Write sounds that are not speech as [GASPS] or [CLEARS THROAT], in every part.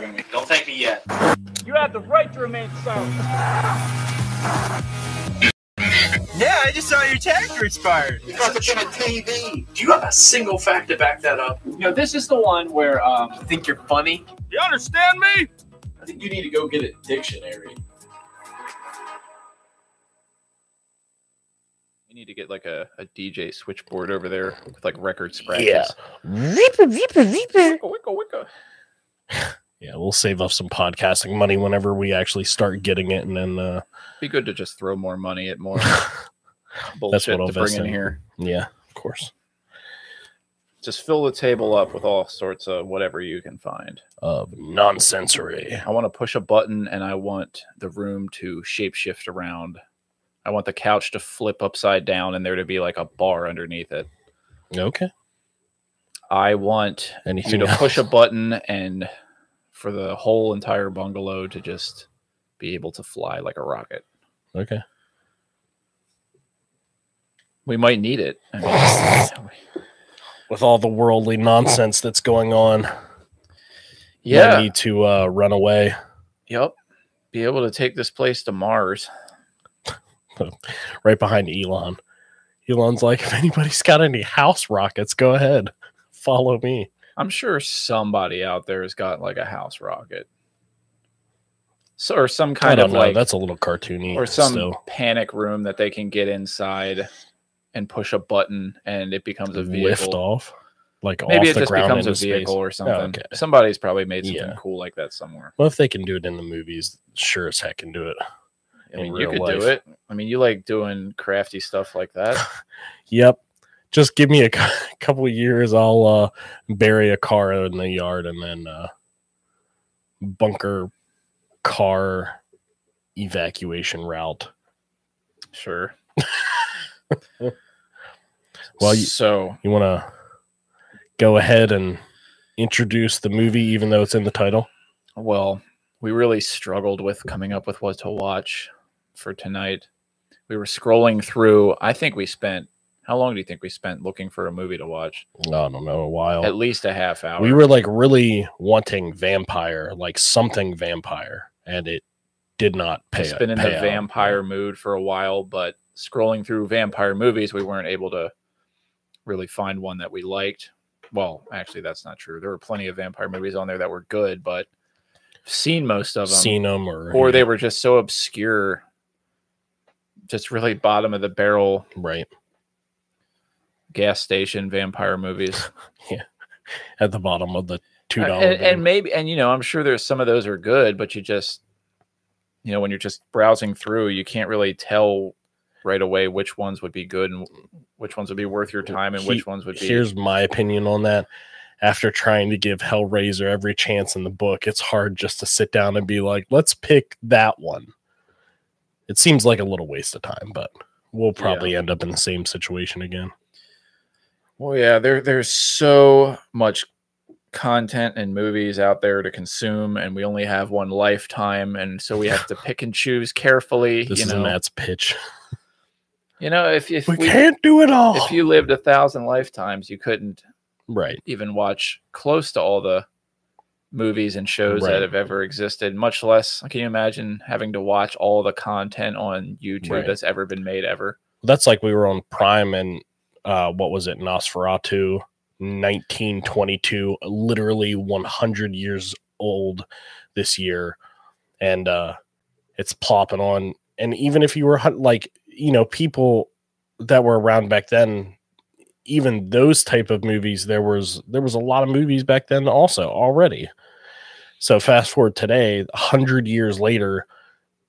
having me. Don't thank me yet. You have the right to remain silent. Yeah, I just saw your tag expired. You guys are on TV. Do you have a single fact to back that up? You know, this is the one where um, Think you're funny? you understand me? I think you need to go get a dictionary. We need to get like a, a DJ switchboard over there with like record scratches. Yeah. Wicka, wicka, wicka. Yeah, we'll save up some podcasting money whenever we actually start getting it, and then uh, Be good to just throw more money at more [LAUGHS] That's bullshit what I'll to bring in in. here. yeah, of course, Just fill the table up with all sorts of whatever you can find. of nonsensory. I want to push a button and I want the room to shapeshift around. I want the couch to flip upside down and there to be like a bar underneath it. Okay. I want Anything you to push a button and for the whole entire bungalow to just be able to fly like a rocket. Okay. We might need it. I mean, [LAUGHS] With all the worldly nonsense that's going on, yeah. need to uh, run away. Yep. Be able to take this place to Mars. [LAUGHS] right behind Elon. Elon's like, if anybody's got any house rockets, go ahead, follow me. I'm sure somebody out there has got like a house rocket. So, or some I kind don't of know. like That's a little cartoony. or some panic room that they can get inside and push a button and it becomes a vehicle. lift off, like Maybe off it the just ground becomes a vehicle space. or something. okay. Somebody's probably made something Yeah. cool like that somewhere. Well, if they can do it in the movies, sure as heck can do it. I mean, you could do it. I mean, you like doing crafty stuff like that. [LAUGHS] Yep. Just give me a [LAUGHS] couple of years. I'll uh, bury a car in the yard and then uh, bunker car evacuation route. sure. [LAUGHS] Well, you- so You want to go ahead and introduce the movie, even though it's in the title? Well, we really struggled with coming up with what to watch for tonight. We were scrolling through. I think we spent how long do you think we spent looking for a movie to watch? I don't know, a while. At least a half hour. we were like really wanting vampire, like something vampire, and it did not pay. It's been in the pay out. vampire mood for a while, but scrolling through vampire movies, we weren't able to really find one that we liked. Well, actually, that's not true. There were plenty of vampire movies on there that were good, but seen most of them, Seen them or or they were just so obscure, just really bottom of the barrel right gas station vampire movies. [LAUGHS] yeah, at the bottom of the two dollar. and, and maybe and you know i'm sure there's some of those are good but you just you know when you're just browsing through you can't really tell right away which ones would be good and which ones would be worth your time and He- which ones would be Here's my opinion on that. After trying to give Hellraiser every chance in the book, it's hard just to sit down and be like, let's pick that one. It seems like a little waste of time, but we'll probably end up in the same situation again. Well yeah there there's so much content and movies out there to consume and we only have one lifetime and so we have to [LAUGHS] pick and choose carefully This you is know Matt's pitch. [LAUGHS] you know if, if We, we, can't do it all. if you lived a thousand lifetimes you couldn't right. even watch close to all the movies and shows Right. that have ever existed, much less can you imagine having to watch all the content on YouTube Right. that's ever been made ever? That's like we were on Prime and uh, what was it? Nosferatu, 1922, literally 100 years old this year. And uh, it's plopping on. And even if you were like, you know, people that were around back then, even those type of movies, there was there was a lot of movies back then also already. So fast forward today, 100 years later,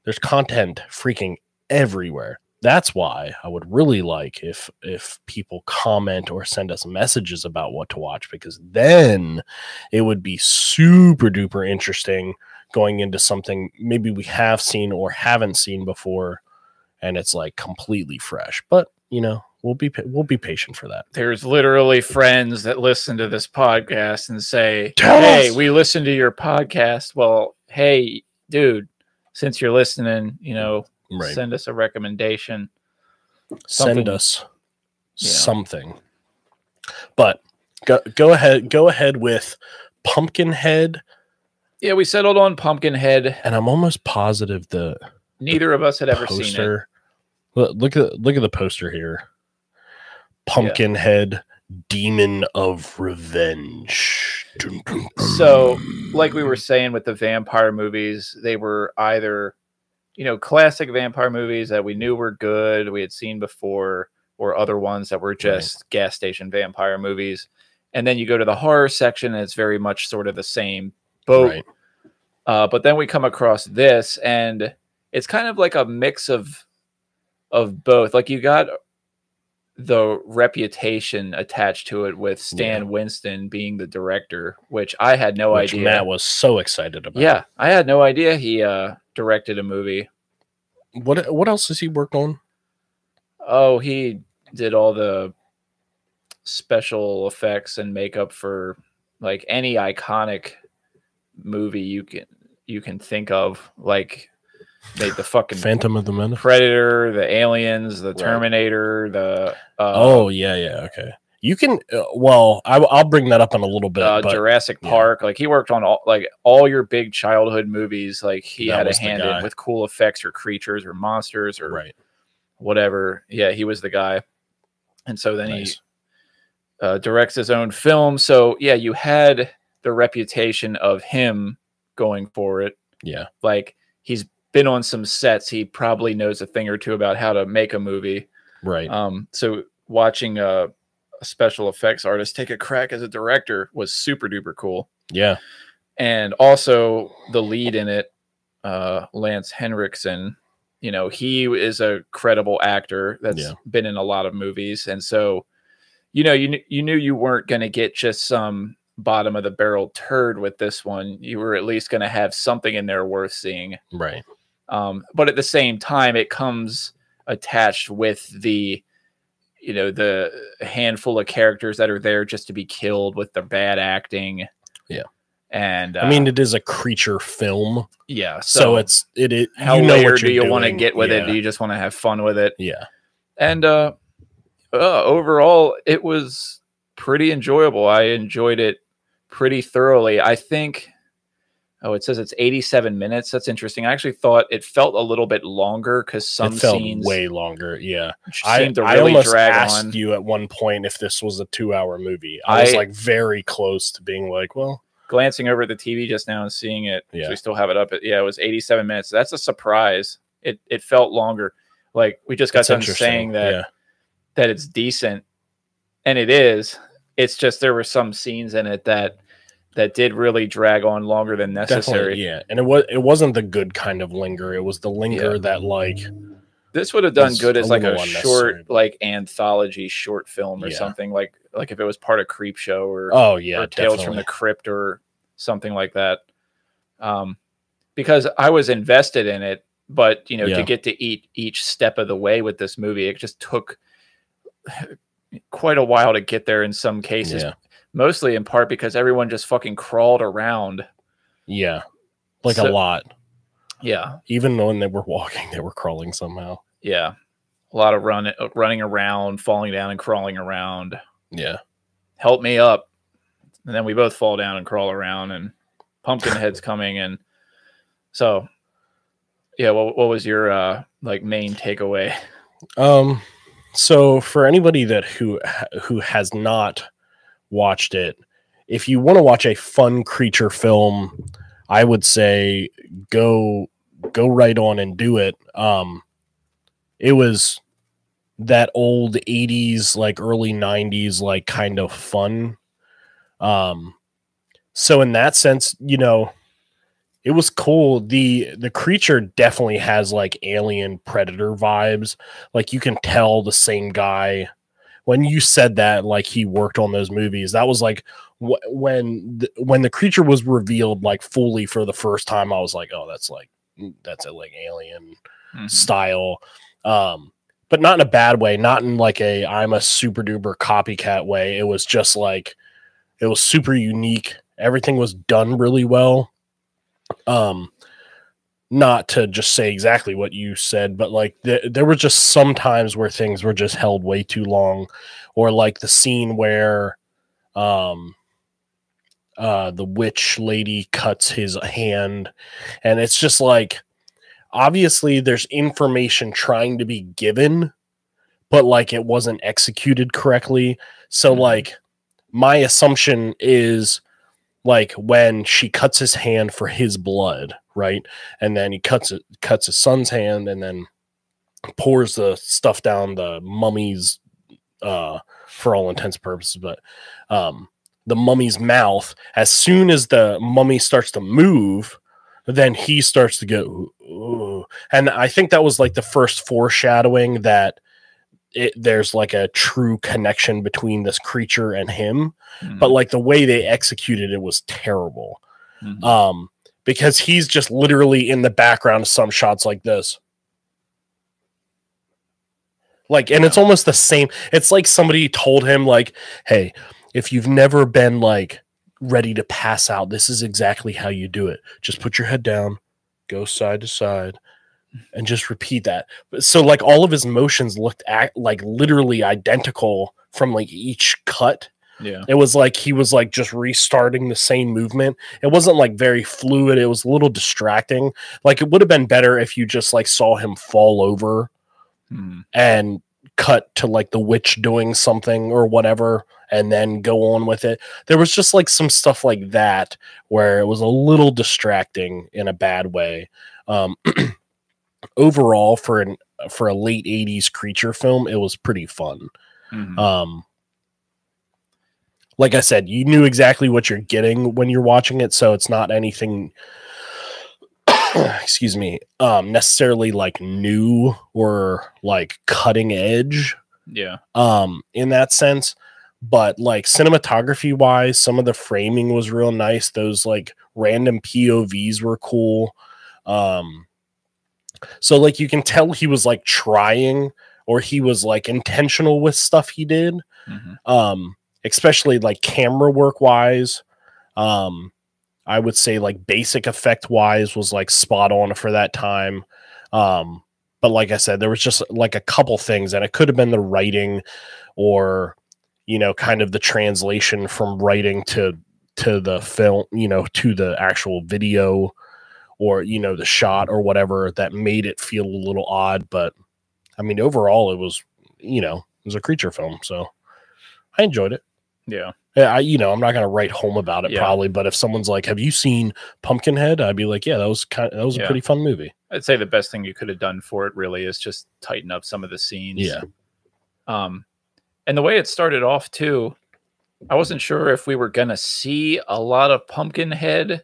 there's content freaking everywhere that's why I would really like if if people comment or send us messages about what to watch because then it would be super duper interesting going into something maybe we have seen or haven't seen before and it's like completely fresh but you know we'll be we'll be patient for that There's literally friends that listen to this podcast and say, Tell Hey, us!" we listen to your podcast. Well, hey, dude, since you're listening, you mm. know, right send us a recommendation. send us Yeah. something but go, go ahead go ahead with pumpkinhead Yeah, we settled on Pumpkinhead. and I'm almost positive the Neither of us had ever seen it. Look, look at look at the poster here. Pumpkinhead, Demon of Revenge. So, like we were saying with the vampire movies, they were either, you know, classic vampire movies that we knew were good, we had seen before, or other ones that were just gas station vampire movies. And then you go to the horror section, and it's very much sort of the same boat. right, Uh, but then we come across this, and it's kind of like a mix of of both. Like you got the reputation attached to it with Stan Winston being the director, which I had no which idea. Matt was so excited about. Yeah, I had no idea he uh directed a movie. What what else has he worked on? Oh, he did all the special effects and makeup for like any iconic movie you can you can think of, like made the fucking Phantom of the Menace. Predator, the Aliens, the Right. Terminator, the uh, oh yeah, yeah, okay. You can. Uh, well, I, will bring that up in a little bit. uh, but Jurassic yeah. Park. Like he worked on all like all your big childhood movies. Like he That had a hand in with cool effects or creatures or monsters or right, whatever. Yeah, he was the guy. And so then nice. he uh, directs his own film. So yeah, you had the reputation of him going for it. Yeah, Like he's been on some sets. He probably knows a thing or two about how to make a movie. right. Um, so watching a, a special effects artist take a crack as a director was super duper cool. yeah, And also the lead in it, uh, Lance Henriksen, you know, he is a credible actor that's Yeah. been in a lot of movies. And so, you know, you, you knew you weren't going to get just some bottom of the barrel turd with this one. You were at least going to have something in there worth seeing. right. Um, but at the same time, it comes attached with the, you know, the handful of characters that are there just to be killed with the bad acting. Yeah. And uh, I mean, it is a creature film, yeah. so, it's it. it how you know layered do you're want to get with it? Do you just want to have fun with it? Yeah, And uh, uh, overall, it was pretty enjoyable. I enjoyed it pretty thoroughly. I think. Oh, it says it's 87 minutes. That's interesting. I actually thought it felt a little bit longer because some it felt scenes way longer. Yeah, seemed to I really almost drag asked on. you at one point if this was a two-hour movie. I, was like very close to being like, well, Glancing over at the TV just now and seeing it. Yeah. we still have it up. At, yeah, it was 87 minutes. That's a surprise. It it felt longer. Like we just got that's done saying that yeah, that it's decent, and it is. It's just there were some scenes in it that that did really drag on longer than necessary. definitely, yeah. And it was it wasn't the good kind of linger. It was the linger Yeah. that like This would have done good a as like a short, like anthology short film or Yeah. something. Like like if it was part of Creep Show or oh yeah, or Tales from the Crypt or something like that. Um, because I was invested in it, but you know, Yeah. to get to eat each step of the way with this movie, it just took [SIGHS] quite a while to get there in some cases. Yeah. Mostly in part because everyone just fucking crawled around. yeah, like So- a lot. Yeah, Even when they were walking, they were crawling somehow. yeah, a lot of run running around, falling down, and crawling around. Yeah, help me up. And then we both fall down and crawl around and Pumpkinhead's coming and so yeah, what what was your uh like main takeaway? Um, so for anybody that who who has not watched it, if you want to watch a fun creature film, I would say go go right on and do it. Um, it was that old 80s like early 90s like kind of fun. Um so in that sense you know it was cool. The the creature definitely has like alien predator vibes. Like you can tell the same guy when you said that like he worked on those movies that was like wh- when the, when the creature was revealed like fully for the first time i was like oh that's like that's a like alien Mhm. style um but not in a bad way not in like a i'm a super duper copycat way it was just like it was super unique everything was done really well um not to just say exactly what you said but like th- there were just some times where things were just held way too long or like the scene where um uh the witch lady cuts his hand and it's just like obviously there's information trying to be given but like it wasn't executed correctly so Mhm. like my assumption is like when she cuts his hand for his blood right? And then he cuts it cuts his son's hand and then pours the stuff down the mummy's uh for all intents and purposes but um the mummy's mouth as soon as the mummy starts to move then he starts to go and i think that was like the first foreshadowing that it, there's like a true connection between this creature and him Mhm. but like the way they executed it was terrible Mhm. um because he's just literally in the background of some shots like this like and it's almost the same it's like somebody told him like hey if you've never been like ready to pass out this is exactly how you do it just put your head down go side to side and just repeat that so like all of his motions looked at like literally identical from like each cut yeah. it was like he was like just restarting the same movement. It wasn't like very fluid. It was a little distracting. Like it would have been better if you just like saw him fall over Mhm. and cut to like the witch doing something or whatever and then go on with it. There was just like some stuff like that where it was a little distracting in a bad way. Um [CLEARS THROAT] overall for an for a late 80s creature film, it was pretty fun. Mhm. Um, like I said, you knew exactly what you're getting when you're watching it, so it's not anything. [COUGHS] excuse me, um, necessarily like new or like cutting edge, yeah. um, in that sense. But like cinematography wise, some of the framing was real nice. Those like random POVs were cool. Um, so like you can tell he was like trying or he was like intentional with stuff he did Mhm. um especially like camera work wise um i would say like basic effect wise was like spot on for that time um but like i said there was just like a couple things and it could have been the writing or you know kind of the translation from writing to to the film you know to the actual video or you know the shot or whatever that made it feel a little odd but i mean overall it was you know it was a creature film so i enjoyed it Yeah. yeah, I, you know, I'm not gonna write home about it Yeah. probably, but if someone's like, "Have you seen Pumpkinhead?" I'd be like, "Yeah, that was kind. that was a pretty fun movie." I'd say the best thing you could have done for it really is just tighten up some of the scenes. Yeah. Um, and the way it started off too, I wasn't sure if we were gonna see a lot of Pumpkinhead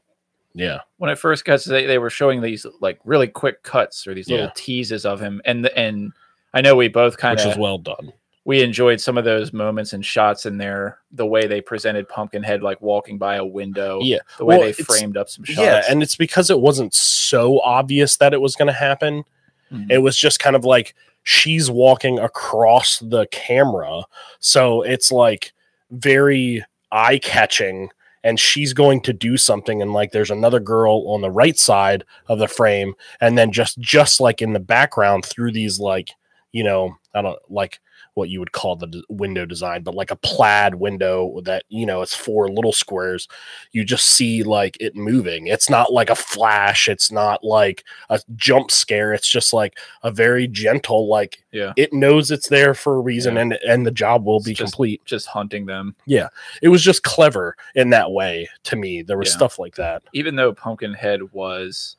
Yeah, when I first got. They they were showing these like really quick cuts or these little Yeah. teases of him, and and I know we both kind of which is well done. we enjoyed some of those moments and shots in there. The way they presented Pumpkinhead like walking by a window. Yeah. The way Well, they framed up some shots. Yeah, and it's because it wasn't so obvious that it was going to happen. Mhm. It was just kind of like she's walking across the camera, so it's like very eye catching. And she's going to do something, and like there's another girl on the right side of the frame, and then just just like in the background through these like you know I don't like what you would call the d- window design, but like a plaid window that you know it's four little squares. You just see like it moving. It's not like a flash. It's not like a jump scare. It's just like a very gentle like yeah. it knows it's there for a reason Yeah. and and the job will It's be just- complete. Just hunting them. Yeah. It was just clever in that way to me. There was Yeah. stuff like that. even though Pumpkinhead was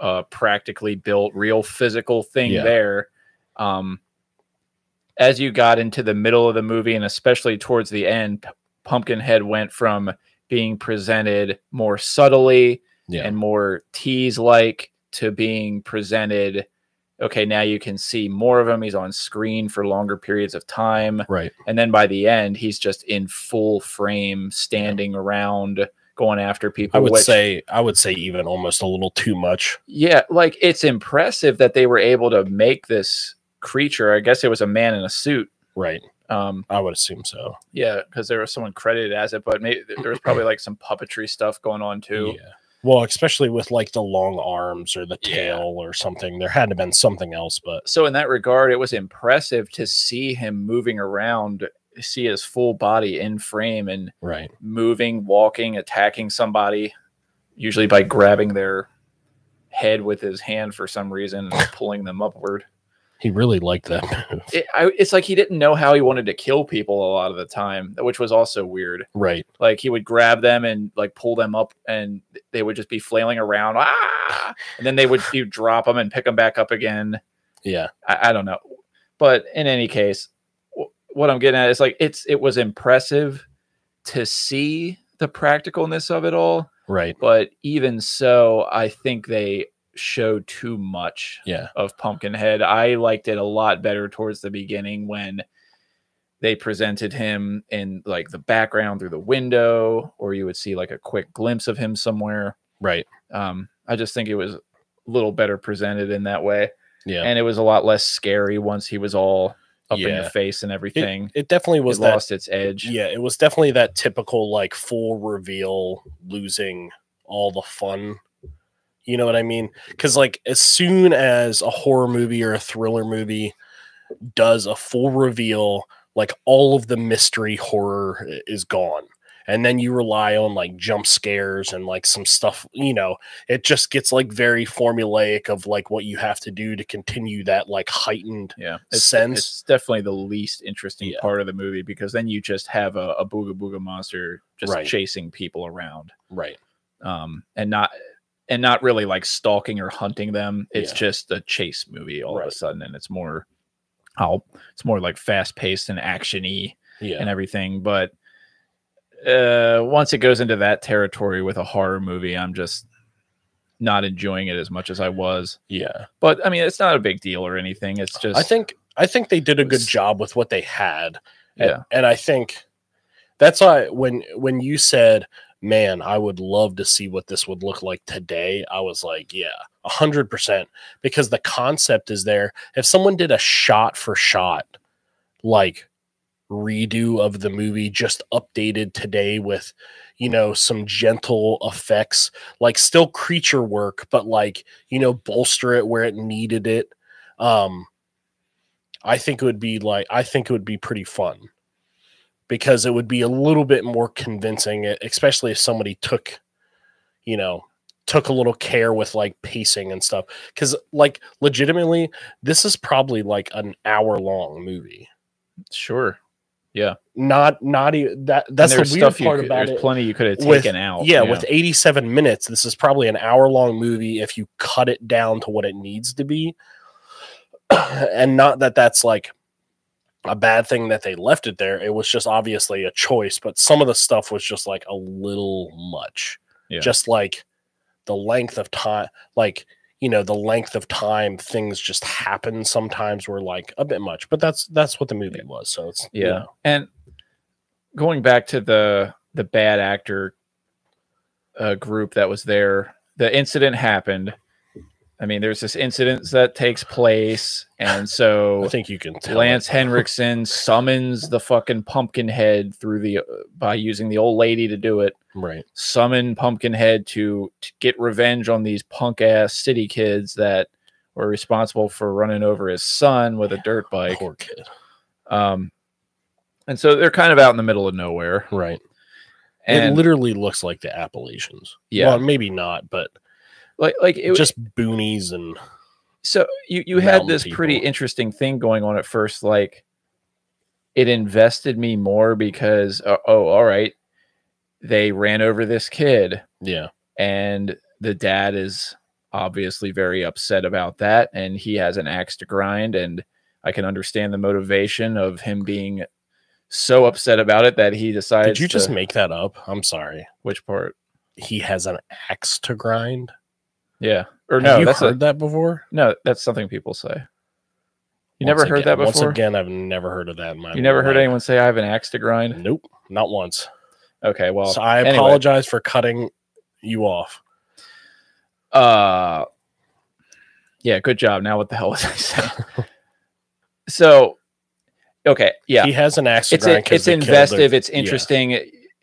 a practically built, real physical thing Yeah. there, um, as you got into the middle of the movie and especially towards the end, Pumpkinhead went from being presented more subtly Yeah. and more tease like to being presented. Okay, now you can see more of him. He's on screen for longer periods of time. Right. And then by the end, he's just in full frame, standing around, going after people. I would which- say I would say even almost a little too much. yeah, like it's impressive that they were able to make this creature. I guess it was a man in a suit. Right. Um, I would assume so. yeah, because there was someone credited as it, but maybe there was probably [CLEARS THROAT] like some puppetry stuff going on too. Yeah. Well, especially with like the long arms or the Yeah. tail or something. There had to have been something else, but So in that regard, it was impressive to see him moving around see his full body in frame and Right. moving, walking, attacking somebody, usually by grabbing their head with his hand for some reason and pulling them upward. He really liked that [LAUGHS] move. It, I, it's like he didn't know how he wanted to kill people a lot of the time, which was also weird. Right. Like he would grab them and like pull them up, and they would just be flailing around, ah! and then they would he'd drop them and pick them back up again. Yeah. I, I don't know, but in any case, wh- what I'm getting at is like it's it was impressive to see the practicalness of it all, Right. but even so, I think they showed too much Yeah. of Pumpkinhead. I liked it a lot better towards the beginning when they presented him in like the background through the window, or you would see like a quick glimpse of him somewhere. Right. Um, I just think it was a little better presented in that way, Yeah. and it was a lot less scary once he was all up in Yeah. your face and everything. it definitely was it that lost its edge. Yeah, it was definitely that typical like full reveal losing all the fun. You know what I mean? Cuz like as soon as a horror movie or a thriller movie does a full reveal, like all of the mystery horror is gone. And then you rely on like jump scares and like some stuff, you know, it just gets like very formulaic of like what you have to do to continue that like heightened Yeah, it's, sense. it's definitely the least interesting Yeah. part of the movie because then you just have a, a booga booga monster just Right. chasing people around. right. um, and not and not really like stalking or hunting them. It's Yeah. just a chase movie all of a sudden, and it's more how it's more like fast paced and actiony Yeah. and everything. But uh, once it goes into that territory with a horror movie, I'm just not enjoying it as much as I was. yeah. But I mean, it's not a big deal or anything. It's just I think I think they did a good job with what they had. And, Yeah. and I think that's why when when you said, "Man, I would love to see what this would look like today," I was like, "Yeah, a hundred percent," because the concept is there. If someone did a shot for shot, like redo of the movie, just updated today with, you know, some gentle effects, like still creature work, but like you know, bolster it where it needed it. Um, I think it would be like I think it would be pretty fun because it would be a little bit more convincing, especially if somebody took, you know, took a little care with like pacing and stuff. Because like legitimately, this is probably like an hour long movie. sure. Yeah, Not not even that. That's the weird part could- about there's it. plenty you could have with- taken out. Yeah, with 87 minutes, this is probably an hour long movie if you cut it down to what it needs to be. [CLEARS THROAT] and not that that's like a bad thing that they left it there. It was just obviously a choice, but some of the stuff was just like a little much. Yeah. Just like the length of time, like, you know, the length of time things just happen sometimes were like a bit much, but that's that's what the movie was. So it's you yeah know, and going back to the the bad actor uh, group that was there the incident happened i mean there's this incident that takes place and so I think you can lance it. henriksen summons the fucking pumpkinhead through the uh, by using the old lady to do it right. summon pumpkinhead to, to get revenge on these punk ass city kids that were responsible for running over his son with a dirt bike Poor kid. um and so they're kind of out in the middle of nowhere Right. and it literally looks like the Appalachians. Yeah. Well, maybe not, but like like it just boonies and so you you had this pretty interesting thing going on at first like it invested me more because uh, oh all right they ran over this kid yeah, and the dad is obviously very upset about that and he has an axe to grind and i can understand the motivation of him being so upset about it that he decides did you just make that up? I'm sorry. which part He has an axe to grind. Yeah or Have no you that's heard a, that before? no that's something people say you Once never heard again- that before? Once again, I've never heard of that in my you never heard life. anyone say i have an axe to grind Nope, not once. okay well so I anyway. apologize for cutting you off. Uh yeah, good job. Now what the hell was I saying? [LAUGHS] so okay, yeah. He has an axe to It's grind. a, it's investive, it's yeah.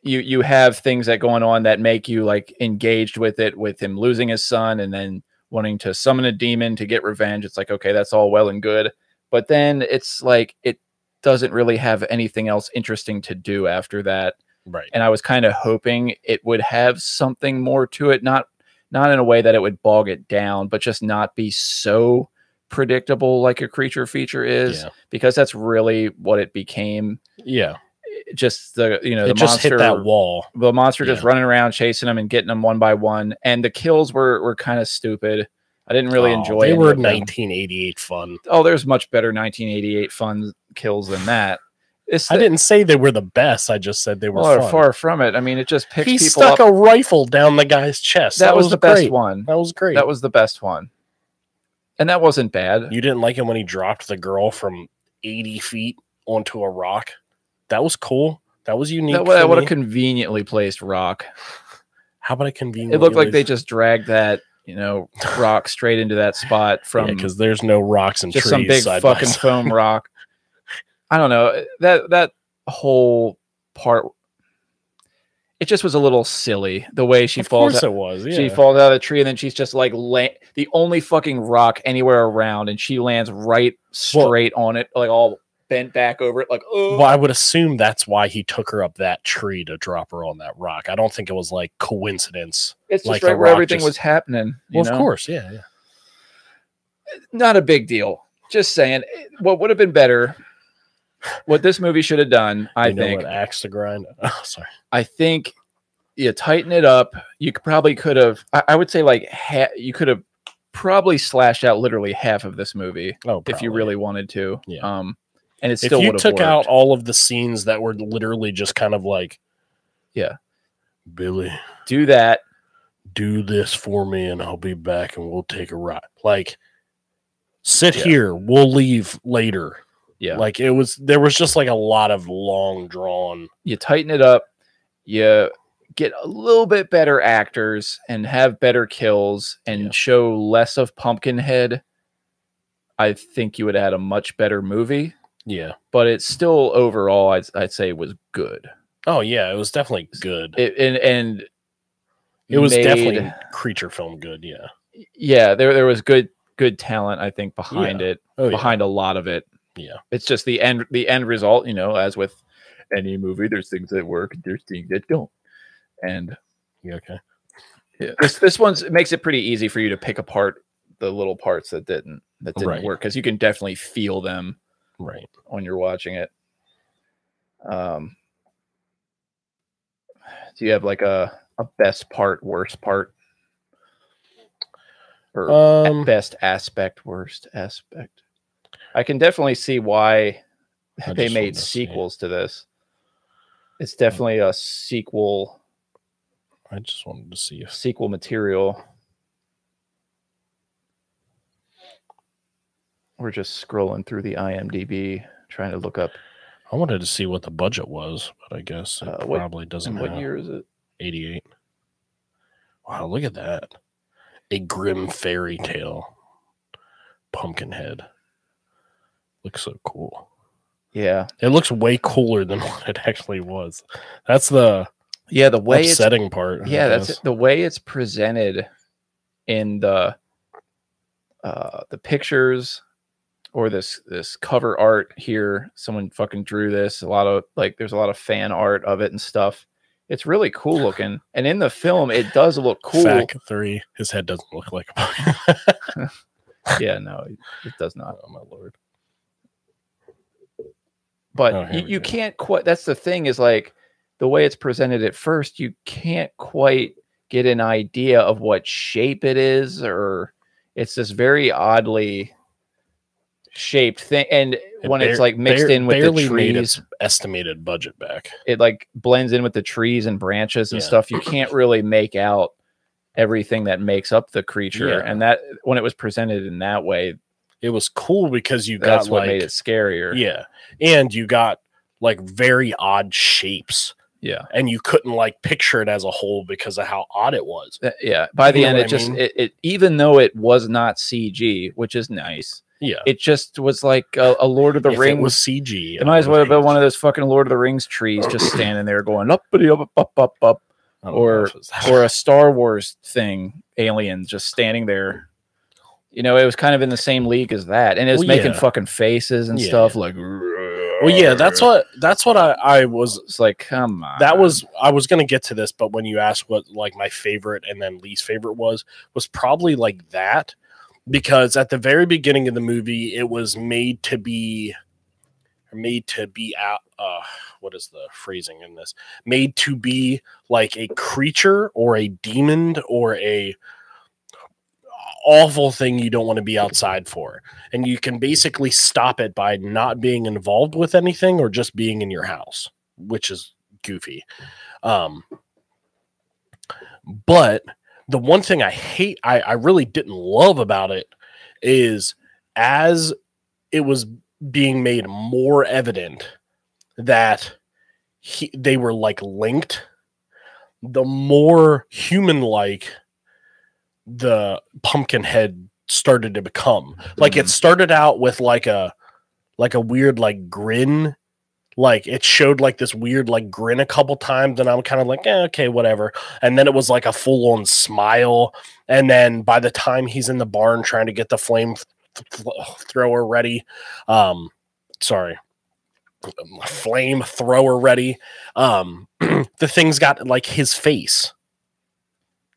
You you have things that going on that make you like engaged with it with him losing his son and then wanting to summon a demon to get revenge. It's like okay, that's all well and good. But then it's like it doesn't really have anything else interesting to do after that. Right. And I was kind of hoping it would have something more to it, not not in a way that it would bog it down, but just not be so predictable like a creature feature is, Yeah. because that's really what it became. Yeah. Just the you know the it just monster hit that wall. the monster just Yeah. running around chasing them and getting them one by one, and the kills were were kind of stupid. I didn't really Oh, enjoy. They were 1988 fun. Oh, there's much better 1988 fun kills than that. It's I didn't say they were the best. I just said they were well, far from it. I mean, it just picks he people stuck up. a rifle down the guy's chest. that, was, the best one. That was great. That was the best one, and that wasn't bad. you didn't like him when he dropped the girl from 80 feet onto a rock. That was cool. That was unique. That, that would have conveniently placed rock. How about a convenient? It looked like they just dragged that you know [LAUGHS] rock straight into that spot from because there's no rocks and just trees. some big fucking foam rock. I don't know that that whole part. It just was a little silly the way she of falls. course out- it was. Yeah. She falls out of the tree and then she's just like la- the only fucking rock anywhere around, and she lands right straight on it, like all bent back over it, like oh. well, I would assume that's why he took her up that tree to drop her on that rock. I don't think it was like coincidence. It's just like right where everything just- was happening. Well, of course, yeah, yeah. not a big deal. Just saying, what would have been better, what this movie should have done, I You know think, what axe to grind. [LAUGHS] Oh, sorry. I think you tighten it up. You could probably could have, I, I would say, like ha- you could have probably slashed out literally half of this movie Oh, if you really wanted to. Yeah. Um, and it if you took worked. out all of the scenes that were literally just kind of like, Yeah. Billy, do that. do this for me, and I'll be back, and we'll take a ride. Like, sit Yeah. here, we'll leave later. Yeah, Like it was, there was just like a lot of long drawn. you tighten it up. You get a little bit better actors and have better kills and Yeah. show less of Pumpkinhead. I think you would add a much better movie. Yeah. but it's still overall I'd, I'd say was good Oh yeah, it was definitely good. it, and and It was made- definitely creature film good. Yeah. yeah there there was good good talent I think behind it Oh yeah. behind a lot of it Yeah. it's just the end the end result you know as with any movie there's things that work there's things that don't and You okay. yeah, this this one's it makes it pretty easy for you to pick apart the little parts that didn't that didn't Right. work because you can definitely feel them Right. when you're watching it. Um, do you have like a a best part, worst part, or Um, best aspect, worst aspect? I can definitely see why I they made sequels to this. It's definitely a sequel I just wanted to see if sequel material. We're just scrolling through the IMDb trying to look up. I wanted to see what the budget was, but I guess it Uh, what- probably doesn't. What year is it? 88. Wow, look at that. A grim fairy tale. Pumpkinhead. Looks so cool. Yeah, It looks way cooler than [LAUGHS] what it actually was. That's the yeah. The way it's upsetting part. Yeah that's it. the way it's presented in the uh the pictures or this this cover art here someone fucking drew this a lot of like there's a lot of fan art of it and stuff it's really cool [SIGHS] looking and in the film it does look cool Fact three. His head doesn't look like a [LAUGHS] [LAUGHS] yeah no it, it does not oh my lord. but Oh, you, you can't quite that's the thing is like the way it's presented at first you can't quite get an idea of what shape it is or it's this very oddly shaped thing and It when it's like mixed bar- in with the trees estimated budget back. it like blends in with the trees and branches and Yeah. stuff you can't really make out everything that makes up the creature Yeah. and that when it was presented in that way It was cool because you got what like made it scarier yeah, and you got like very odd shapes, yeah and you couldn't like picture it as a whole because of how odd it was. Uh, yeah by the You know end it I just mean? it, it even though it was not cg which is nice Yeah, it just was like a, a lord of the if it rings was CG. it might as well have been one of those fucking lord of the rings trees just [COUGHS] standing there going up up up up up or- or a star wars thing alien just standing there you know it was kind of in the same league as that and it was Well, making yeah. fucking faces and Yeah, stuff like Well, yeah, that's what that's what I I was It's like, come on. that was I was gonna get to this, but when you asked what like my favorite and then least favorite was, was probably like that because at the very beginning of the movie, it was made to be made to be out. Uh, what is the phrasing in this? Made to be like a creature or a demon or a awful thing you don't want to be outside for and you can basically stop it by not being involved with anything or just being in your house which is goofy um but the one thing i hate i, I really didn't love about it is as it was being made more evident that he, they were like linked the more human like the pumpkin head started to become. Like it mm-hmm. started out with like a like a weird like grin like it showed like this weird like grin a couple times and i'm kind of like eh, okay whatever. And then it was like a full-on smile and then by the time he's in the barn trying to get the flame th- thrower ready um sorry flame thrower ready um [CLEARS THROAT] the thing's got like his face.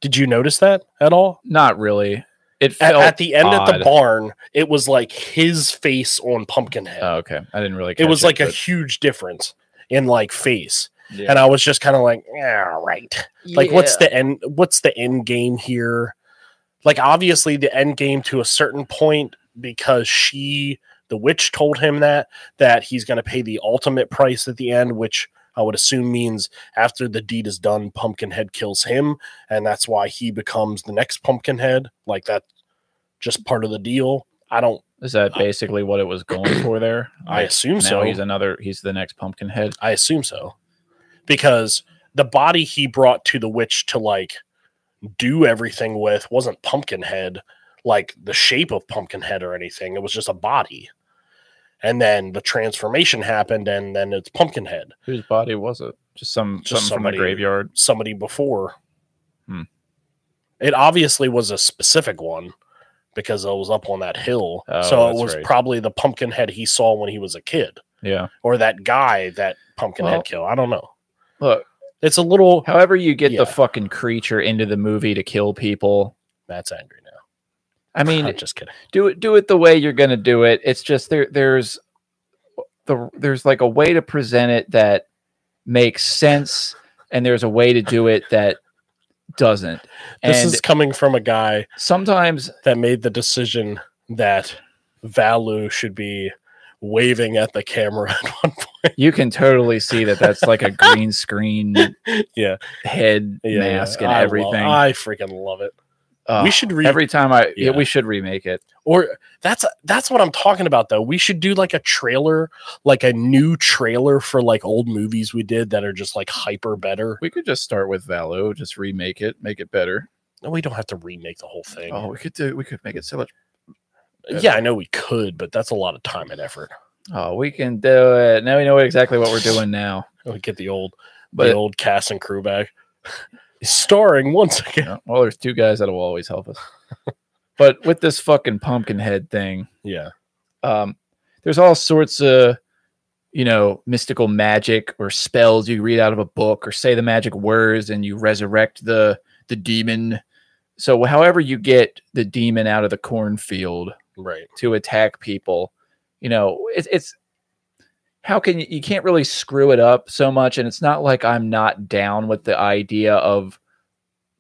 Did you notice that at all? Not really. It at, felt at the end of the barn, it was like his face on Pumpkinhead. Oh, okay. I didn't really. it was catch like a huge difference in like face, yeah. and I was just kind of like, yeah, right. Like, what's the end? What's the end game here? Like, obviously, the end game to a certain point because she, the witch, told him that that he's going to pay the ultimate price at the end, which I would assume means after the deed is done, Pumpkinhead kills him, and that's why he becomes the next Pumpkinhead. Like that, just part of the deal. I don't. Is that basically what it was going for there? [COUGHS] I assume now so. He's another. He's the next Pumpkinhead. I assume so. Because the body he brought to the witch to like do everything with wasn't Pumpkinhead, like the shape of Pumpkinhead or anything. It was just a body. And then the transformation happened, and then it's Pumpkinhead. Whose body was it? Just some Just something from the graveyard. Somebody before. Hmm. It obviously was a specific one because it was up on that hill. Oh, so it was right. probably the Pumpkinhead he saw when he was a kid, Yeah. or that guy that Pumpkinhead Well- killed. I don't know. Look, It's a little. however you get Yeah. the fucking creature into the movie to kill people. That's angry. I [LAUGHS] mean, I'm just kidding. do it do it the way you're gonna do it. It's just there there's the there's like a way to present it that makes sense, and there's a way to do it that doesn't. This is coming from a guy sometimes that made the decision that Valu should be waving at the camera [LAUGHS] at one point. you can totally see that that's like a [LAUGHS] green screen Yeah. head Yeah, mask and I love- everything. I freaking love it. We should re- every time I yeah. Yeah. we should remake it. or that's that's what I'm talking about though. We should do like a trailer, like a new trailer for like old movies we did that are just like hyper better. We could just start with Valo, just remake it, make it better. No, we don't have to remake the whole thing. Oh, we could do we could make it so much yeah, I know we could, but that's a lot of time and effort. Oh, we can do it. Now we know exactly what we're doing now. We [LAUGHS] get the old But the old cast and crew back. [LAUGHS] Starring once again. Yeah, well, there's two guys that will always help us. [LAUGHS] but with this fucking pumpkin head thing, Yeah. um, there's all sorts of, you know, mystical magic or spells you read out of a book or say the magic words and you resurrect the the demon. So however you get the demon out of the cornfield Right. to attack people, you know, it's it's how can you, you can't really screw it up so much and it's not like I'm not down with the idea of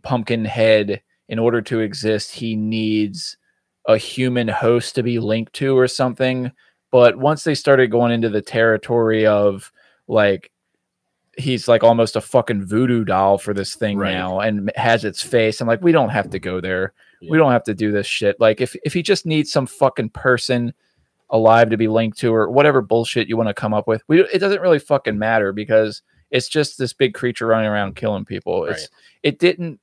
Pumpkinhead in order to exist he needs a human host to be linked to or something but once they started going into the territory of like he's like almost a fucking voodoo doll for this thing Right. now and has its face i'm like we don't have to go there Yeah. we don't have to do this shit like if if he just needs some fucking person alive to be linked to or whatever bullshit you want to come up with we it doesn't really fucking matter because it's just this big creature running around killing people it's Right. it didn't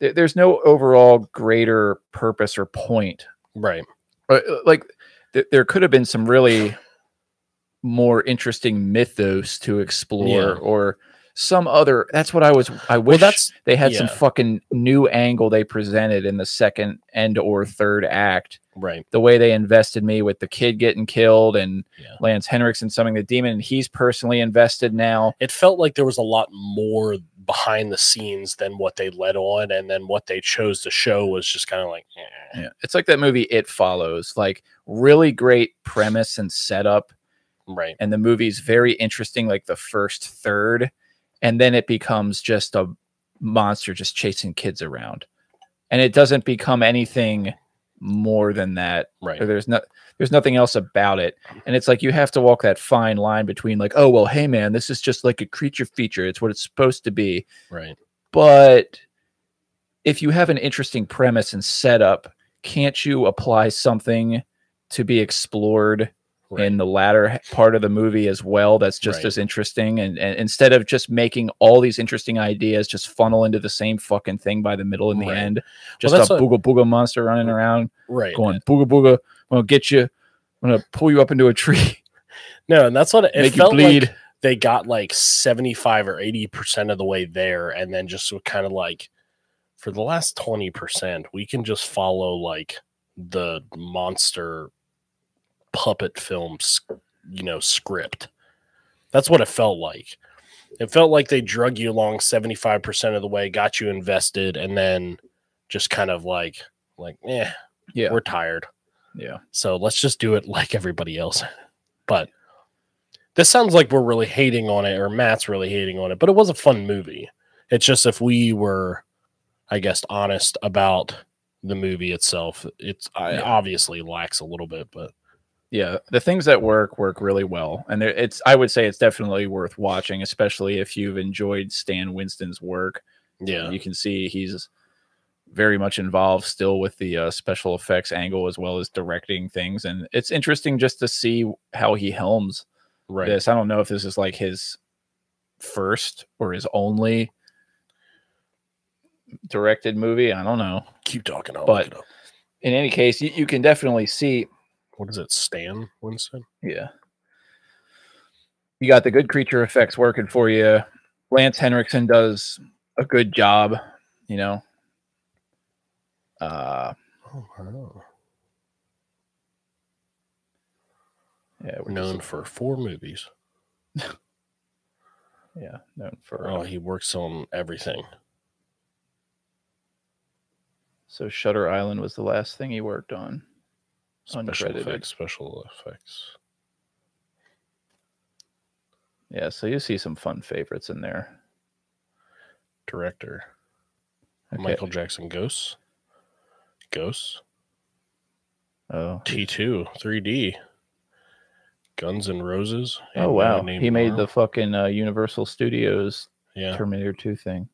there- there's no overall greater purpose or point Right. uh, like th- there could have been some really more interesting mythos to explore Yeah. or some other. That's what I was. I wish Well, that's they had some fucking new angle they presented in the second and or third act. right. The way they invested me with the kid getting killed and Yeah. Lance Henriksen summoning the demon, and he's personally invested now. It felt like there was a lot more behind the scenes than what they led on, and then what they chose to show was just kind of like, eh. Yeah. It's like that movie It Follows. Like really great premise and setup. right, and the movie's very interesting like the first third and then it becomes just a monster just chasing kids around. And it doesn't become anything more than that. Right, there's not there's nothing else about it. And it's like you have to walk that fine line between like oh well hey man this is just like a creature feature. It's what it's supposed to be. Right, but if you have an interesting premise and setup can't you apply something to be explored right. in the latter part of the movie as well that's just Right. as interesting and, and instead of just making all these interesting ideas just funnel into the same fucking thing by the middle in the end just that's a what- booga booga monster running around right. going booga booga i'm gonna get you i'm gonna pull you up into a tree [LAUGHS] No, and that's what it, it make you felt bleed like. They got like seventy-five or eighty percent of the way there, and then just kind of like, for the last twenty percent, we can just follow like the monster puppet films, you know, script. That's what it felt like. It felt like they drug you along 75% of the way, got you invested, and then just kind of like, like, eh, yeah we're tired. yeah So let's just do it like everybody else. But this sounds like we're really hating on it, or Matt's really hating on it, but it was a fun movie. It's just if we were, I guess, honest about the movie itself, it's I obviously lacks a little bit, but yeah the things that work work really well and it's i would say it's definitely worth watching especially if you've enjoyed stan winston's work yeah, you can see he's very much involved still with the uh, special effects angle as well as directing things and it's interesting just to see how he helms right. this i don't know if this is like his first or his only directed movie i don't know Keep talking. I'll But- look it up. in any case you, you can definitely see What is it? Stan Winston? yeah you got the good creature effects working for you lance henriksen does a good job you know uh Oh, wow. yeah we're known just- for four movies. [LAUGHS] yeah known for Oh, he works on everything. So Shutter Island was the last thing he worked on. Special Uncredited. effects. Special effects. Yeah, so you see some fun favorites in there. Director. Okay. Michael Jackson Ghosts. Ghosts. Oh, T2 3D. Guns and Roses. oh wow, he made the fucking uh, Universal Studios yeah. Terminator Two thing.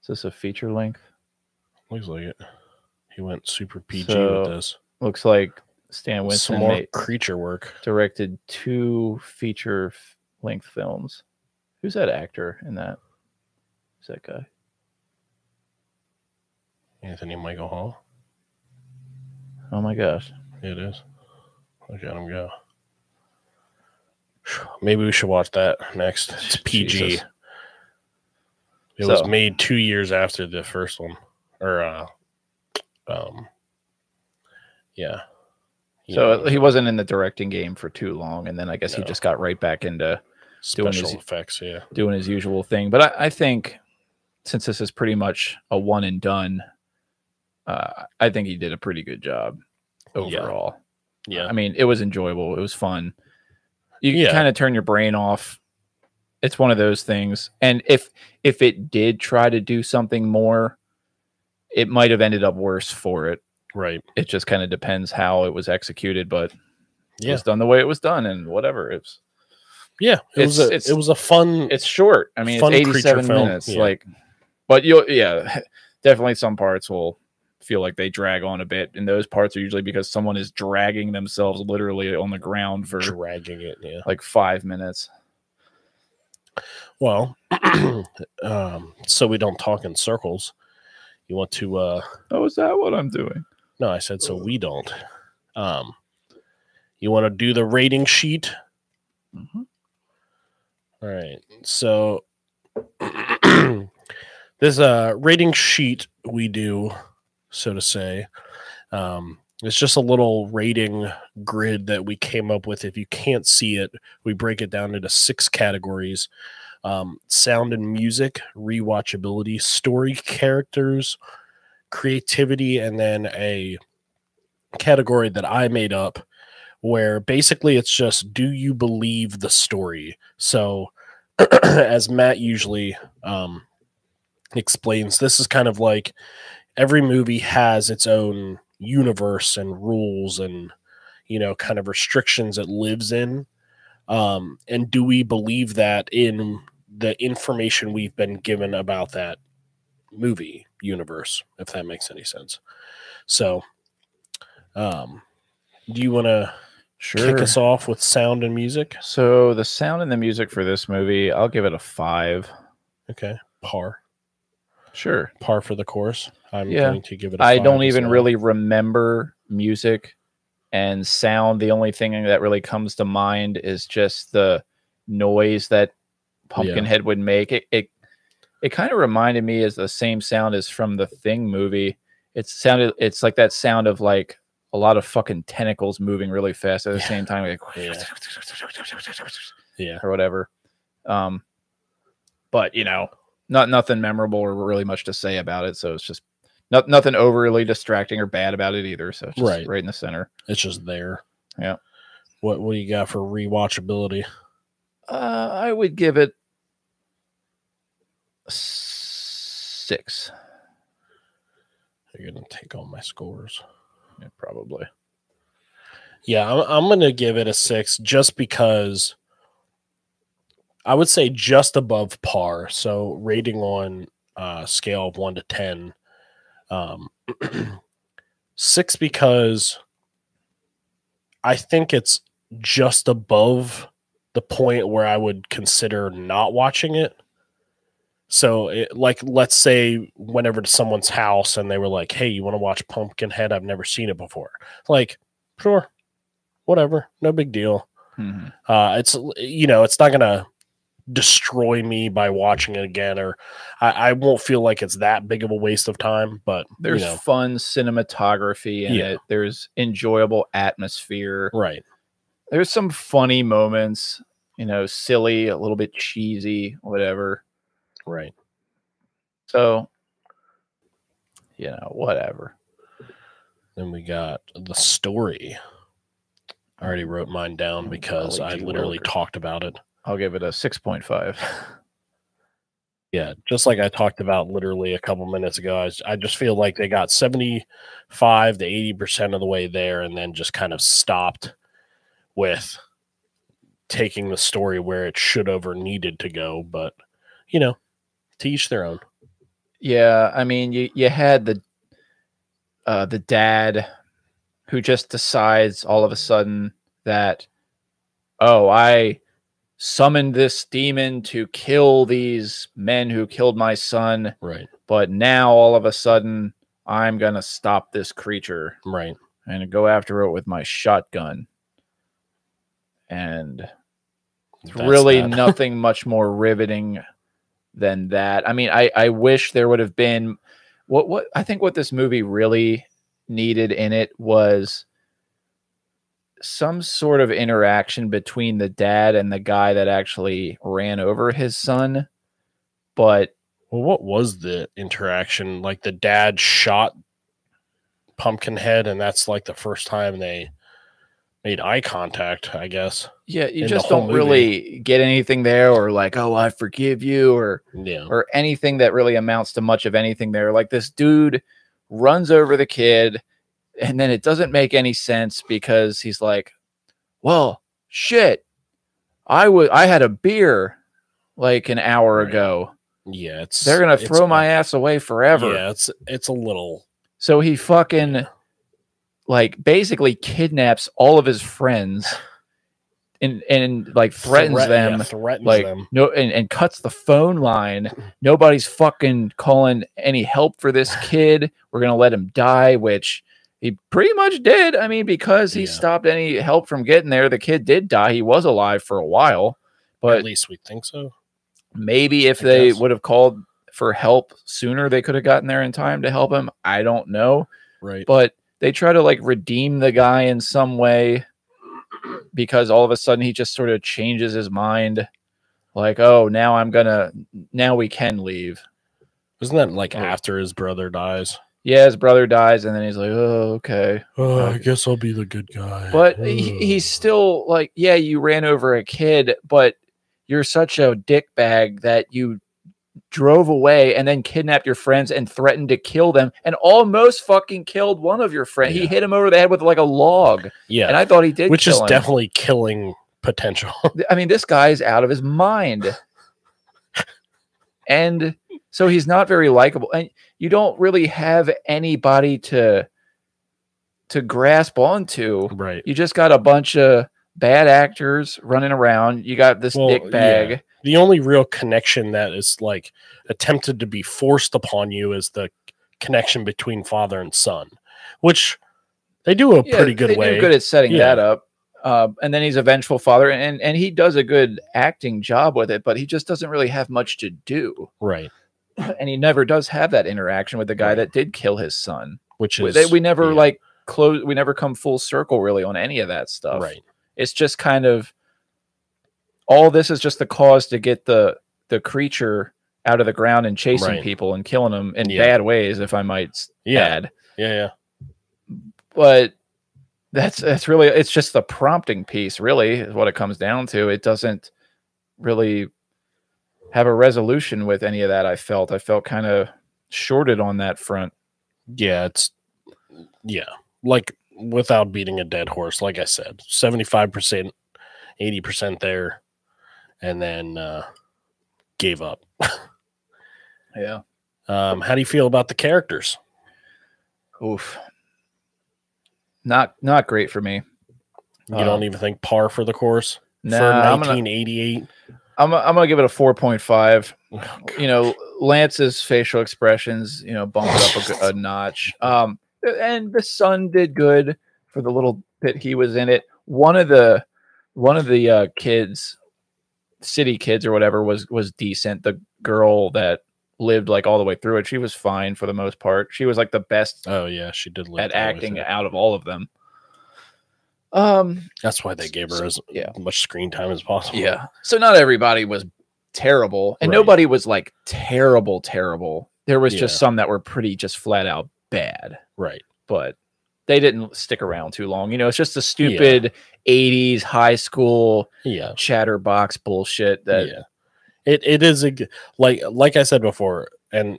Is this a feature length? Looks like it. He went super PG So, with this. Looks like Stan Winston Some more creature work. directed two feature length films. Who's that actor in that? Who's that guy? Anthony Michael Hall. Oh my gosh. It is. Look at him go. [SIGHS] Maybe we should watch that next. It's [LAUGHS] PG. Jesus. It was made two years after the first one, or uh, um, yeah. You So he wasn't in the directing game for too long, and then I guess he just got right back into doing special his- effects. Yeah, doing his usual thing. But I, I think since this is pretty much a one and done, uh, I think he did a pretty good job Yeah. overall. yeah, I mean, it was enjoyable. It was fun. You Yeah. kind of turn your brain off. It's one of those things. And if if it did try to do something more, it might have ended up worse for it. right. It just kind of depends how it was executed, but it was done the way it was done, and whatever. It's yeah. It was It's- a it's- it was a fun. it's short. I mean, it's 87 minutes. yeah. Like, but you'll, yeah, [LAUGHS] definitely some parts will feel like they drag on a bit. And those parts are usually because someone is dragging themselves literally on the ground for dragging it. Yeah. like five minutes. Well, [CLEARS THROAT] um, so we don't talk in circles. You want to? uh Oh, is that what I'm doing? No, I said so we don't. Um, you want to do the rating sheet? Mhm. All right. So [CLEARS THROAT] this uh rating sheet we do, so to say. Um it's just a little rating grid that we came up with. If you can't see it, we break it down into six categories. Um, sound and music, rewatchability, story characters, creativity, and then a category that I made up where basically it's just do you believe the story? So, [CLEARS THROAT] as Matt usually um, explains, this is kind of like every movie has its own universe and rules and you know kind of restrictions it lives in um and do we believe that in the information we've been given about that movie universe if that makes any sense so um do you want to Sure. kick us off with sound and music So the sound and the music for this movie, I'll give it a five. okay par Sure. par for the course i'm Yeah. going to give it a I five don't even well. really remember music and sound. The only thing that really comes to mind is just the noise that Pumpkinhead would make. It it, it kind of reminded me as the same sound as from the Thing movie. It sounded it's like that sound of like a lot of fucking tentacles moving really fast at the Yeah. same time, like [LAUGHS] Yeah. yeah or whatever. Um, but you know, not nothing memorable or really much to say about it. So it's just not nothing overly distracting or bad about it either. So it's just Right. right in the center. it's just there Yeah. what what do you got for rewatchability Uh, I would give it six. you're gonna take all my scores Yeah, probably. Yeah, I'm, I'm going to give it a six just because I would say just above par. So rating on uh, scale of one to 10. Um, [CLEARS THROAT] six because I think it's just above the point where I would consider not watching it. So, it, like, let's say whenever to someone's house and they were like, "Hey, you want to watch Pumpkinhead? I've never seen it before." Like, sure, whatever, no big deal. Mhm. Uh, it's you know, it's not gonna destroy me by watching it again, or I, I won't feel like it's that big of a waste of time. But There's you know, fun cinematography in Yeah. it. There's enjoyable atmosphere. right, There's some funny moments. You know, silly, a little bit cheesy, whatever. right. So, you know, whatever. Then we got the story. I already wrote mine down because I literally talked about it. I'll give it a 6.5. Yeah, just like I talked about literally a couple minutes ago, I, was- I just feel like they got 75 to 80% of the way there and then just kind of stopped with taking the story where it should have or needed to go. But, you know, to each their own. yeah, I mean, you you had the uh the dad who just decides all of a sudden that oh, I summoned this demon to kill these men who killed my son, Right, but now all of a sudden I'm going to stop this creature right. and go after it with my shotgun. And It's That's really [LAUGHS] nothing much more riveting than that. I mean, I I wish there would have been what what I think what this movie really needed in it was some sort of interaction between the dad and the guy that actually ran over his son. But Well, what was the interaction? Like the dad shot Pumpkinhead, and that's like the first time they made eye contact, I guess. yeah, you just don't really get anything there or like, oh, I forgive you or Yeah. or anything that really amounts to much of anything there. Like this dude runs over the kid, and then it doesn't make any sense because he's like, "Well, shit, I would I had a beer like an hour Right. ago. Yeah, it's They're gonna throw my ass away forever." Yeah, it's it's a little So he fucking like basically kidnaps all of his friends and and like threatens threat- yeah, them threatens like them. no and, and cuts the phone line nobody's fucking calling any help for this kid we're gonna let him die which he pretty much did i mean because he Yeah. stopped any help from getting there the kid did die he was alive for a while But At least we think so. maybe if I they guess. would have called for help sooner, they could have gotten there in time to help him. I don't know. Right. But they try to like redeem the guy in some way because all of a sudden he just sort of changes his mind. Like, oh, now I'm gonna, now we can leave. Isn't that like Oh. after his brother dies? Yeah, his brother dies, and then he's like, oh, okay. Oh, I guess I'll be the good guy. But oh. he, he's still like, yeah, you ran over a kid, but you're such a dickbag that you drove away and then kidnapped your friends and threatened to kill them and almost fucking killed one of your friends. He hit him over the head with like a log, yeah, and I thought he did, which is him. definitely killing potential. [LAUGHS] I mean, this guy's out of his mind. [LAUGHS] and so he's not very likable. And you don't really have anybody to to grasp onto. right. You just got a bunch of bad actors running around. You got this Well, dick bag. yeah. The only real connection that is like attempted to be forced upon you is the connection between father and son, which they do a Yeah, pretty good they do way. good at setting Yeah. that up. Uh, and then he's a vengeful father, and and he does a good acting job with it, but he just doesn't really have much to do. right. [LAUGHS] And he never does have that interaction with the guy that did kill his son. Which we, is they- we never yeah, like close we never come full circle really on any of that stuff right. it's just kind of all this is just the cause to get the the creature out of the ground and chasing Right. people and killing them in Yeah. bad ways if i might Yeah. add Yeah, yeah. but that's that's really it's just the prompting piece really is what it comes down to it doesn't really have a resolution with any of that i felt i felt kind of shorted on that front Yeah, it's yeah. Like without beating a dead horse, like I said, 75%, 80% there, and then uh gave up. [LAUGHS] yeah Um, how do you feel about the characters? Oof. Not not great for me. You don't even think par for the course Nah, for I'm gonna 1988? I'm, I'm gonna give it a four point five. Oh, You know, Lance's facial expressions, you know, bumped up a [LAUGHS] notch. Um, and the son did good for the little bit he was in it. One of the one of the uh, kids, city kids or whatever, was was decent. The girl that lived like all the way through it, she was fine for the most part. She was like the best Oh yeah, she did live at acting out of all of them. Um, That's why they gave her So- as yeah. much screen time as possible. Yeah. So not everybody was terrible, and Right. nobody was like terrible, terrible. There was just some that were pretty just flat out bad, Right. but they didn't stick around too long. You know, it's just the stupid 80s high school Yeah. chatterbox bullshit that yeah. It it is a g- like like I said before, and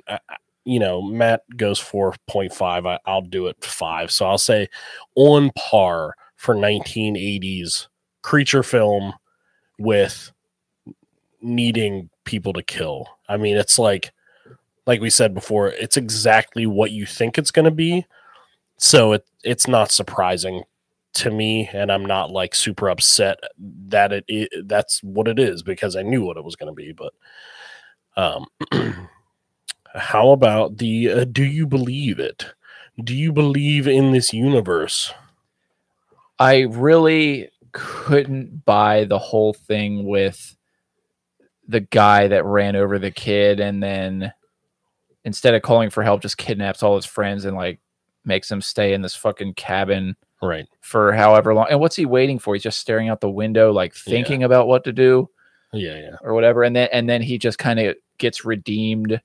you know Matt goes four point five. I, I'll do it five. So I'll say on par for 1980s creature film with needing people to kill. I mean, it's like like we said before, it's exactly what you think it's going to be. So it it's not surprising to me and I'm not like super upset that it, i that's what it is because I knew what it was going to be but um [CLEARS THROAT] how about the uh, do you believe it do you believe in this universe I really couldn't buy the whole thing with the guy that ran over the kid and then instead of calling for help just kidnaps all his friends and like makes them stay in this fucking cabin right for however long. And what's he waiting for? He's just staring out the window like Yeah. thinking about what to do yeah yeah or whatever and then and then he just kind of gets redeemed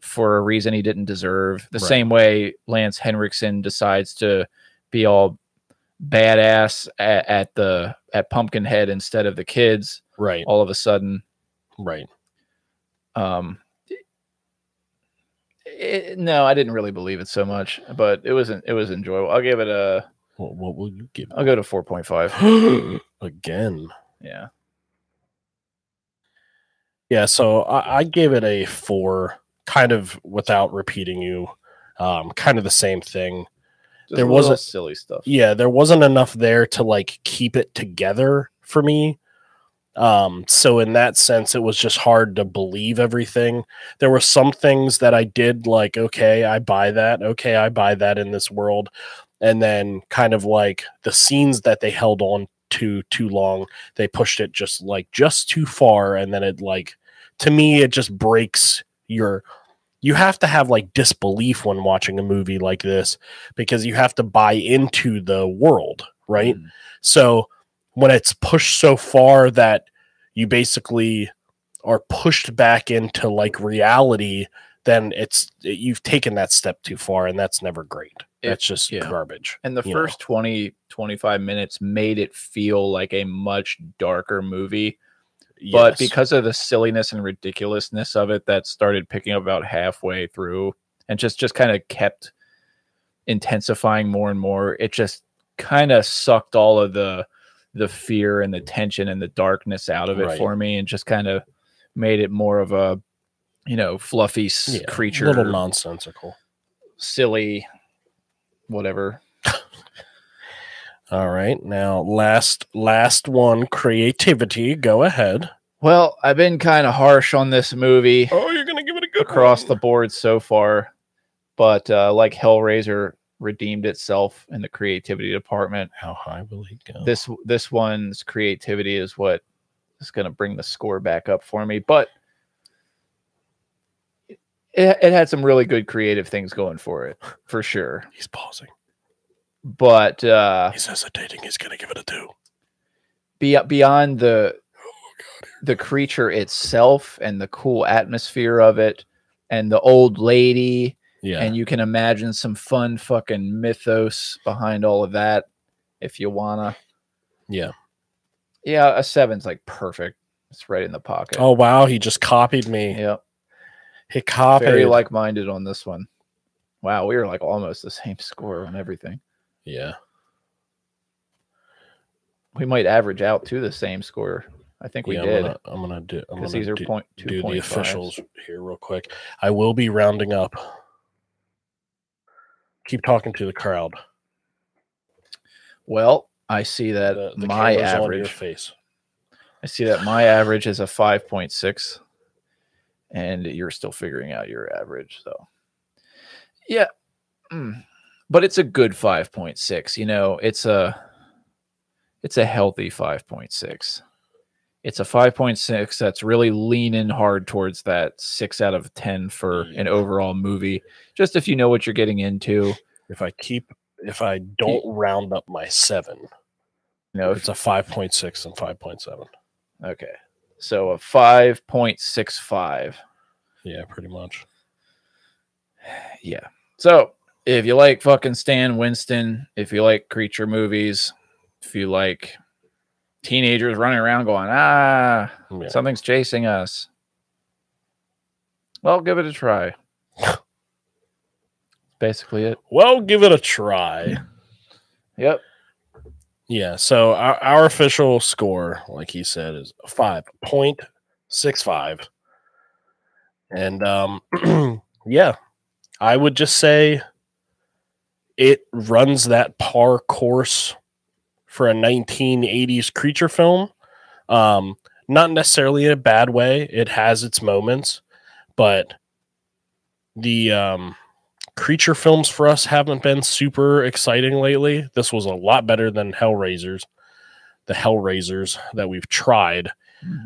for a reason he didn't deserve. The Right. same way Lance Henriksen decides to be all badass at, at the at Pumpkinhead instead of the kids right all of a sudden. right Um it- no, I didn't really believe it so much, but it wasn't it was enjoyable. I'll give it a what, what will you give I'll go to 4.5. [GASPS] again Yeah. Yeah, so I, I gave it a four, kind of without repeating you. Um, kind of the same thing. Just There was little a- silly stuff. Yeah, there wasn't enough there to like keep it together for me. Um, so in that sense, it was just hard to believe everything. There were some things that I did like, okay, I buy that. Okay, I buy that in this world. And then kind of like the scenes that they held on to too long. They pushed it just like just too far, and then it like to me it just breaks your. You have to have like disbelief when watching a movie like this because you have to buy into the world, right? Mm. So when it's pushed so far that you basically are pushed back into like reality, then it's you've taken that step too far, and that's never great. It- That's just yeah. garbage. And the you know. first 20, 25 minutes made it feel like a much darker movie. But because of the silliness and ridiculousness of it, that started picking up about halfway through and just just kind of kept intensifying more and more. It just kind of sucked all of the the fear and the tension and the darkness out of it Right. for me and just kind of made it more of a you know fluffy Yeah, creature little nonsensical. silly whatever [LAUGHS] All right, now last last one, creativity. Go ahead. well i've been kind of harsh on this movie Oh, you're gonna give it a good across the board so far but uh, like hellraiser redeemed itself in the creativity department How high will he go? this this one's creativity is what is going to bring the score back up for me but it, it had some really good creative things going for it for sure He's pausing. But uh He's hesitating. He's gonna give it a two. be, beyond the Oh the creature itself and the cool atmosphere of it and the old lady Yeah. and you can imagine some fun fucking mythos behind all of that if you wanna yeah. yeah a seven's like perfect it's right in the pocket Oh wow, he just copied me. yeah He copied. very like-minded on this one wow we were like almost the same [LAUGHS] score on everything yeah. we might average out to the same score i think we yeah, did I'm gonna, I'm gonna do. I'm because gonna these are do, point two do the point officials here real quick. I will be rounding up. Keep talking to the crowd. well i see that The, the my camera's on your average face. I see that my average is a 5.6 and you're still figuring out your average. So, yeah. Mm. But it's a good 5.6. You know, it's a it's a healthy 5.6. It's a 5.6 that's really leaning hard towards that 6 out of 10 for an overall movie. Just if you know what you're getting into, If I keep, if I don't round up my seven, you know, it's a five point six and five point seven. okay. So a 5.65. Yeah, pretty much. [SIGHS] yeah. So if you like fucking Stan Winston, if you like creature movies, if you like teenagers running around going, ah, Yeah. something's chasing us, well, give it a try. [LAUGHS] Basically it. Well, give it a try. [LAUGHS] Yep. Yeah. So our, our official score, like he said, is five point six five. And um [CLEARS THROAT] yeah, I would just say it runs that par course for a 1980s creature film. Um, not necessarily in a bad way. It has its moments, but the um creature films for us haven't been super exciting lately. This was a lot better than Hellraisers, the Hellraisers that we've tried.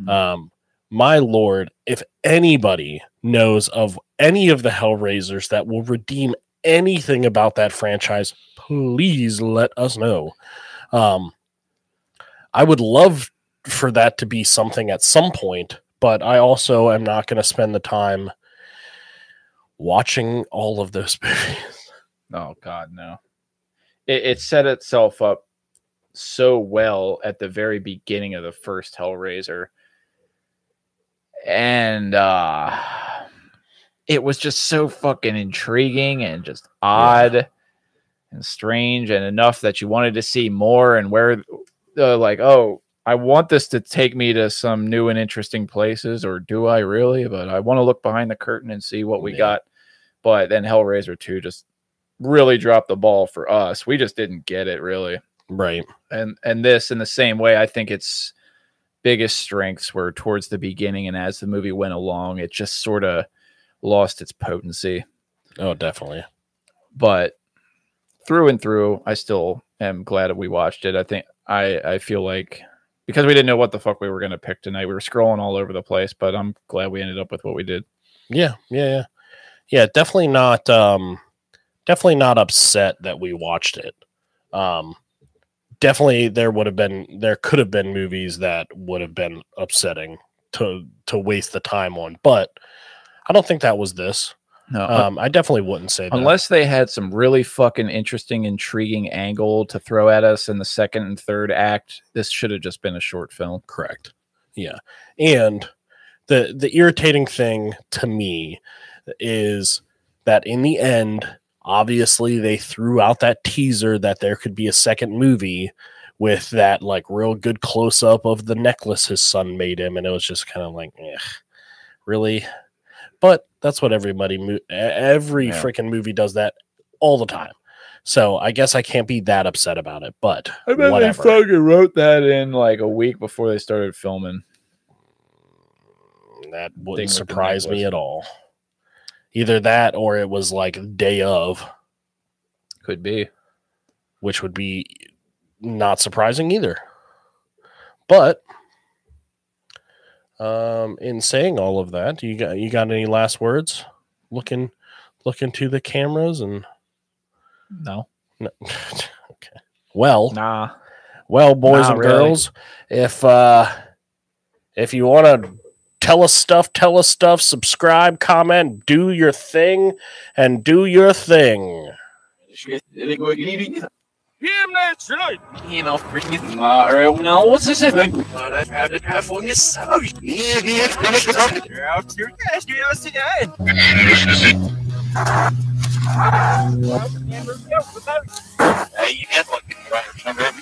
Um, my lord, if anybody knows of any of the Hellraisers that will redeem anything about that franchise, please let us know. Um, I would love for that to be something at some point, but I also am not going to spend the time watching all of those [LAUGHS] movies. Oh God, no. It, it set itself up so well at the very beginning of the first Hellraiser, and uh it was just so fucking intriguing and just odd and strange, and enough that you wanted to see more and where, uh, like, oh. I want this to take me to some new and interesting places, or do I really? But I want to look behind the curtain and see what we Yeah. got. But then Hellraiser 2 just really dropped the ball for us. We just didn't get it really. Right. And and this in the same way, I think its biggest strengths were towards the beginning and as the movie went along, it just sort of lost its potency. Oh, definitely. But through and through, I still am glad that we watched it. I think I I feel like because we didn't know what the fuck we were gonna pick tonight, we were scrolling all over the place. But I'm glad we ended up with what we did. Yeah, yeah, yeah. Yeah, definitely not um definitely not upset that we watched it. Um definitely there would have been there could have been movies that would have been upsetting to to waste the time on, but I don't think that was this. No, Um I definitely wouldn't say that. unless they had some really fucking interesting, intriguing angle to throw at us in the second and third act, this should have just been a short film. correct. Yeah. And the the irritating thing to me is that in the end, obviously they threw out that teaser that there could be a second movie with that like real good close up of the necklace his son made him, and it was just kind of like, eh, really. But that's what everybody, mo- every Yeah. freaking movie does that all the time. So I guess I can't be that upset about it. But whatever. They fucking wrote that in like a week before they started filming. That wouldn't surprise me at all. Either that or it was like day of, Could be. which would be not surprising either. But um in saying all of that, you got you got any last words? Looking looking to the cameras and No. no. [LAUGHS] okay. Well, Nah. Well, boys Not and really. girls, if uh if you want to tell us stuff, tell us stuff, subscribe, comment, do your thing, and do your thing. You know, freaking. Alright, now what's this thing? But I've had it half on your side. You're out to your cash, you know, see that? Hey, you got fucking right, remember?